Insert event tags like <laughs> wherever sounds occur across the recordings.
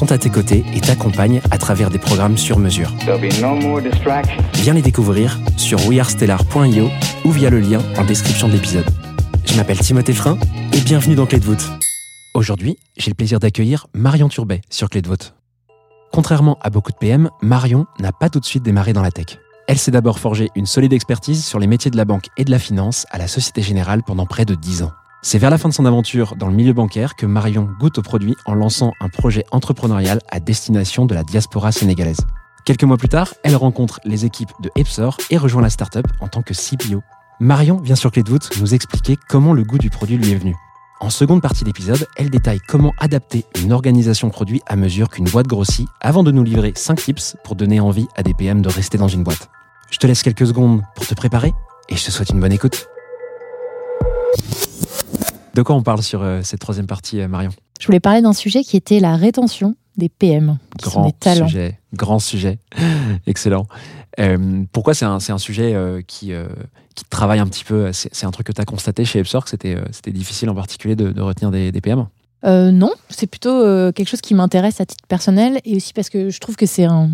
sont à tes côtés et t'accompagnent à travers des programmes sur mesure. No. Viens les découvrir sur wearestellar.io ou via le lien en description de l'épisode. Je m'appelle Timothée Frein et bienvenue dans Clé de voûte. Aujourd'hui, j'ai le plaisir d'accueillir Marion Turbet sur Clé de voûte. Contrairement à beaucoup de PM, Marion n'a pas tout de suite démarré dans la tech. Elle s'est d'abord forgé une solide expertise sur les métiers de la banque et de la finance à la Société Générale pendant près de 10 ans. C'est vers la fin de son aventure dans le milieu bancaire que Marion goûte au produit en lançant un projet entrepreneurial à destination de la diaspora sénégalaise. Quelques mois plus tard, elle rencontre les équipes de Epsor et rejoint la startup en tant que CPO. Marion vient sur Clé de voûte nous expliquer comment le goût du produit lui est venu. En seconde partie d'épisode, elle détaille comment adapter une organisation produit à mesure qu'une boîte grossit avant de nous livrer 5 tips pour donner envie à des PM de rester dans une boîte. Je te laisse quelques secondes pour te préparer et je te souhaite une bonne écoute. De quoi on parle sur euh, cette troisième partie, euh, Marion Je voulais parler d'un sujet qui était la rétention des PM, qui sont Grand des talents. sujet, grand sujet, <laughs> excellent. Euh, pourquoi c'est un, un sujet euh, qui, euh, qui travaille un petit peu C'est un truc que tu as constaté chez Epsor, que c'était difficile en particulier de, de retenir des, des PM non, c'est plutôt quelque chose qui m'intéresse à titre personnel et aussi parce que je trouve que c'est un,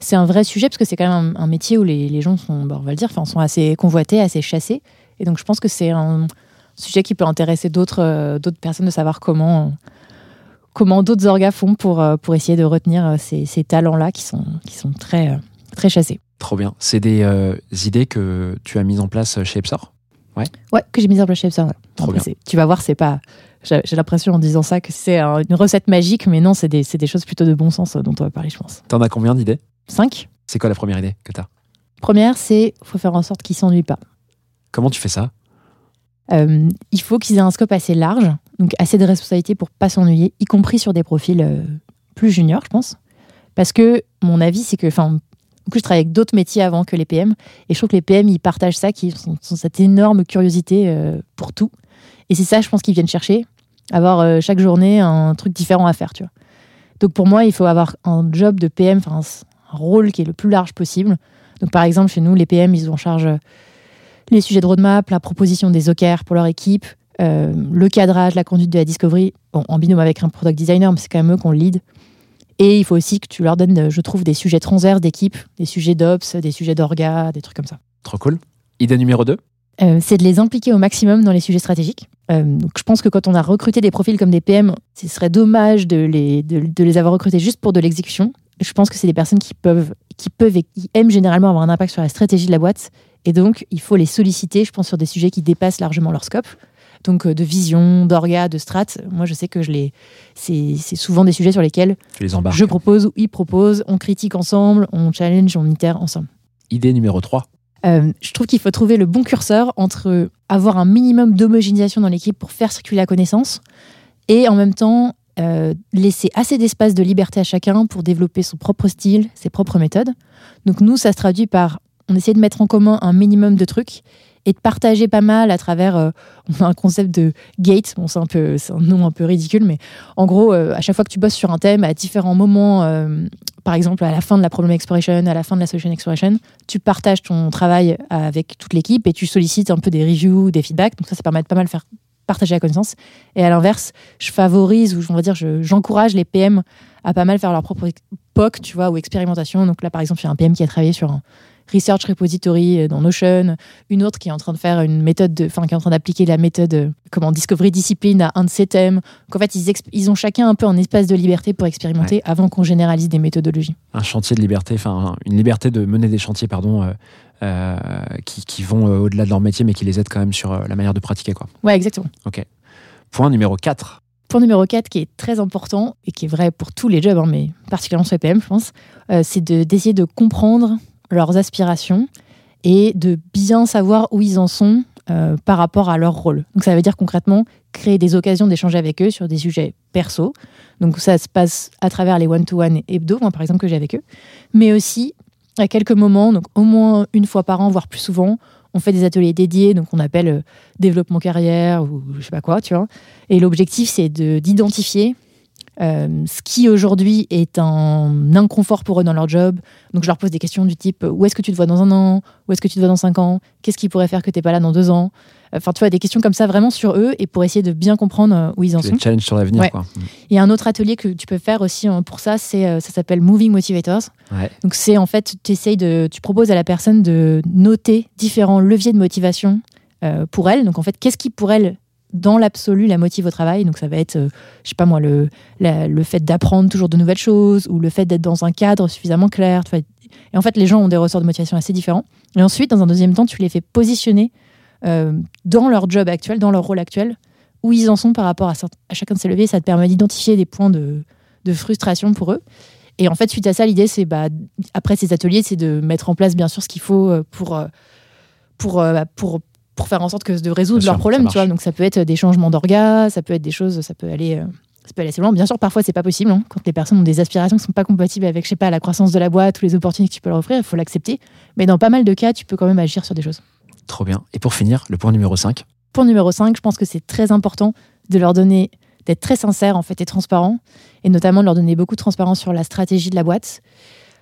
c'est un vrai sujet parce que c'est quand même un, un métier où les, les gens sont, bah, on va le dire, sont assez convoités, assez chassés. Et donc je pense que c'est un sujet qui peut intéresser d'autres euh, d'autres personnes de savoir comment, comment d'autres orgas font pour, euh, pour essayer de retenir euh, ces, ces talents-là qui sont, qui sont très, très chassés. Trop bien. C'est des euh, idées que tu as mises en place chez Epsor? Ouais, que j'ai mis en place chez Epsor. ouais. Trop Après, bien. Tu vas voir, c'est pas. J'ai l'impression en disant ça que c'est un- une recette magique, mais non, c'est des, des choses plutôt de bon sens dont on va parler, je pense. T'en as combien d'idées? 5. C'est quoi la première idée que tu as Première, c'est faut faire en sorte qu'ils s'ennuient pas. Comment tu fais ça? Euh, il faut qu'ils aient un scope assez large, donc assez de responsabilités pour pas s'ennuyer, y compris sur des profils euh, plus juniors, je pense. Parce que mon avis, c'est que, enfin, je travaille avec d'autres métiers avant que les PM, et je trouve que les PM, ils partagent ça, qui sont, cette énorme curiosité euh, pour tout. Et c'est ça, je pense, qu'ils viennent chercher, avoir chaque journée un truc différent à faire, tu vois. Donc pour moi, il faut avoir un job de PM, enfin, un rôle qui est le plus large possible. Donc par exemple, chez nous, les PM, ils ont en charge les sujets de roadmap, la proposition des OKR pour leur équipe, euh, le cadrage, la conduite de la discovery, bon, en binôme avec un product designer, mais c'est quand même eux qu'on le lead. Et il faut aussi que tu leur donnes, euh, je trouve, des sujets transverses d'équipe, des sujets d'ops, des sujets d'orga, des trucs comme ça. Trop cool. Idée numéro 2 Euh, c'est de les impliquer au maximum dans les sujets stratégiques. Euh, donc je pense que quand on a recruté des profils comme des PM, ce serait dommage de les, de, de les avoir recrutés juste pour de l'exécution. Je pense que c'est des personnes qui peuvent, qui peuvent et qui aiment généralement avoir un impact sur la stratégie de la boîte. Et donc, il faut les solliciter, je pense, sur des sujets qui dépassent largement leur scope. Donc, euh, de vision, d'orga, de strat. Moi, je sais que je les, c'est c'est souvent des sujets sur lesquels Tu les je propose ou ils proposent, on critique ensemble, on challenge, on itère ensemble. Idée numéro 3 Euh, je trouve qu'il faut trouver le bon curseur entre avoir un minimum d'homogénéisation dans l'équipe pour faire circuler la connaissance et en même temps euh, laisser assez d'espace de liberté à chacun pour développer son propre style, ses propres méthodes. Donc nous, ça se traduit par on essaie de mettre en commun un minimum de trucs et de partager pas mal à travers. euh, <laughs> on a un concept de gate, c'est un peu, c'est un nom un peu ridicule, mais en gros, euh, à chaque fois que tu bosses sur un thème, à différents moments, euh, par exemple à la fin de la problem exploration, à la fin de la solution exploration, tu partages ton travail avec toute l'équipe et tu sollicites un peu des reviews, des feedbacks. Donc ça, ça permet de pas mal faire partager la connaissance. Et à l'inverse, je favorise ou on va dire, je- j'encourage les PM à pas mal faire leur propre POC, tu vois, ou expérimentation. Donc là, par exemple, il y a un PM qui a travaillé sur un research repository dans Notion, une autre qui est en train de faire une méthode, de- enfin qui est en train d'appliquer la méthode, euh, comment discovery discipline à un de ses thèmes. Donc en fait, ils, ont chacun un peu un espace de liberté pour expérimenter avant qu'on généralise des méthodologies. Un chantier de liberté, enfin une liberté de mener des chantiers, pardon, euh, euh, qui, qui vont euh, au-delà de leur métier, mais qui les aident quand même sur euh, la manière de pratiquer. Quoi. Ouais, exactement. Point numéro 4. Point numéro 4 qui est très important et qui est vrai pour tous les jobs, hein, mais particulièrement sur les PM, je pense, euh, c'est de- d'essayer de comprendre leurs aspirations et de bien savoir où ils en sont euh, par rapport à leur rôle. Donc ça veut dire concrètement créer des occasions d'échanger avec eux sur des sujets perso. Donc ça se passe à travers les one-to-one hebdo, moi par exemple que j'ai avec eux, mais aussi à quelques moments, donc au moins une fois par an, voire plus souvent, on fait des ateliers dédiés, donc on appelle euh, développement carrière ou je sais pas quoi, tu vois. Et l'objectif, c'est de- d'identifier euh, ce qui aujourd'hui est un inconfort pour eux dans leur job. Donc je leur pose des questions du type où est-ce que tu te vois dans un an? Où est-ce que tu te vois dans cinq ans? Qu'est-ce qui pourrait faire que tu n'es pas là dans deux ans? Enfin, tu vois, des questions comme ça vraiment sur eux et pour essayer de bien comprendre euh, où ils en sont. des challenges sur l'avenir. Ouais. quoi. Il y a un autre atelier que tu peux faire aussi euh, pour ça, c'est euh, ça s'appelle Moving Motivators. Ouais. Donc c'est en fait, t'essayes de, tu proposes à la personne de noter différents leviers de motivation euh, pour elle. Donc en fait, qu'est-ce qui pour elle, dans l'absolu, la motive au travail Donc ça va être, euh, je sais pas moi, le, le fait d'apprendre toujours de nouvelles choses ou le fait d'être dans un cadre suffisamment clair. Et en fait, les gens ont des ressorts de motivation assez différents. Et ensuite, dans un deuxième temps, tu les fais positionner euh, dans leur job actuel, dans leur rôle actuel, où ils en sont par rapport à, à chacun de ces leviers. Ça te permet d'identifier des points de, de frustration pour eux. Et en fait, suite à ça, l'idée, c'est, bah, après ces ateliers, c'est de mettre en place, bien sûr, ce qu'il faut euh, pour, euh, pour, bah, pour, pour faire en sorte que de résoudre Bien leurs sûr, problèmes. Tu vois. Donc, ça peut être des changements d'orgas, ça peut être des choses, ça peut aller. euh, ça peut aller assez loin. Bien sûr, parfois, c'est pas possible. hein. Quand les personnes ont des aspirations qui sont pas compatibles avec, je sais pas, la croissance de la boîte ou les opportunités que tu peux leur offrir, il faut l'accepter. Mais dans pas mal de cas, tu peux quand même agir sur des choses. Trop bien. Et pour finir, le point numéro 5. Point numéro 5, je pense que c'est très important de leur donner, d'être très sincère en fait et transparent, et notamment de leur donner beaucoup de transparence sur la stratégie de la boîte,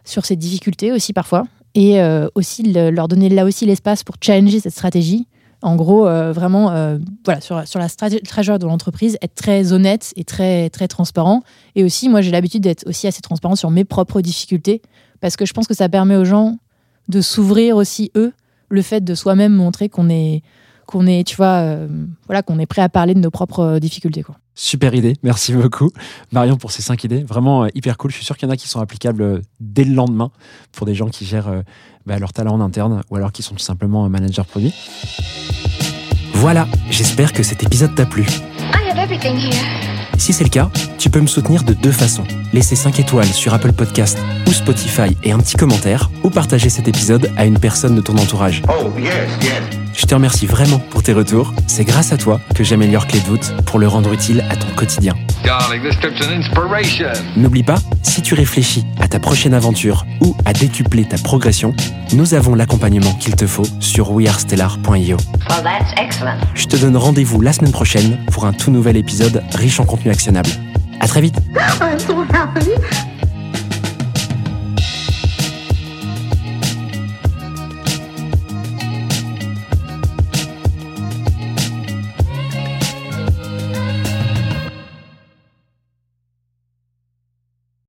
sur ses difficultés aussi parfois, et euh, aussi le- leur donner là aussi l'espace pour challenger cette stratégie. En gros, euh, vraiment, euh, voilà, sur, la stratégie de l'entreprise, être très honnête et très, très transparent. Et aussi, moi, j'ai l'habitude d'être aussi assez transparent sur mes propres difficultés, parce que je pense que ça permet aux gens de s'ouvrir aussi, eux, le fait de soi-même montrer qu'on est, qu'on est, tu vois, euh, voilà, qu'on est prêt à parler de nos propres difficultés. Super idée, merci beaucoup Marion pour ces cinq idées, vraiment euh, hyper cool. Je suis sûr qu'il y en a qui sont applicables euh, dès le lendemain pour des gens qui gèrent euh, bah, leur talent en interne ou alors qui sont tout simplement managers produits. Voilà, j'espère que cet épisode t'a plu. I have everything here. Si c'est le cas, tu peux me soutenir de deux façons. Laisser 5 étoiles sur Apple Podcast ou Spotify et un petit commentaire, ou partager cet épisode à une personne de ton entourage. Oh, yes, yes. Je te remercie vraiment pour tes retours. C'est grâce à toi que j'améliore Clé de voûte pour le rendre utile à ton quotidien. Darling, this trip's an inspiration. N'oublie pas, si tu réfléchis à ta prochaine aventure ou à décupler ta progression, nous avons l'accompagnement qu'il te faut sur wearestellar.io. Well, that's excellent. Je te donne rendez-vous la semaine prochaine pour un tout nouvel épisode riche en contenu actionnable. À très vite <laughs> I'm so happy.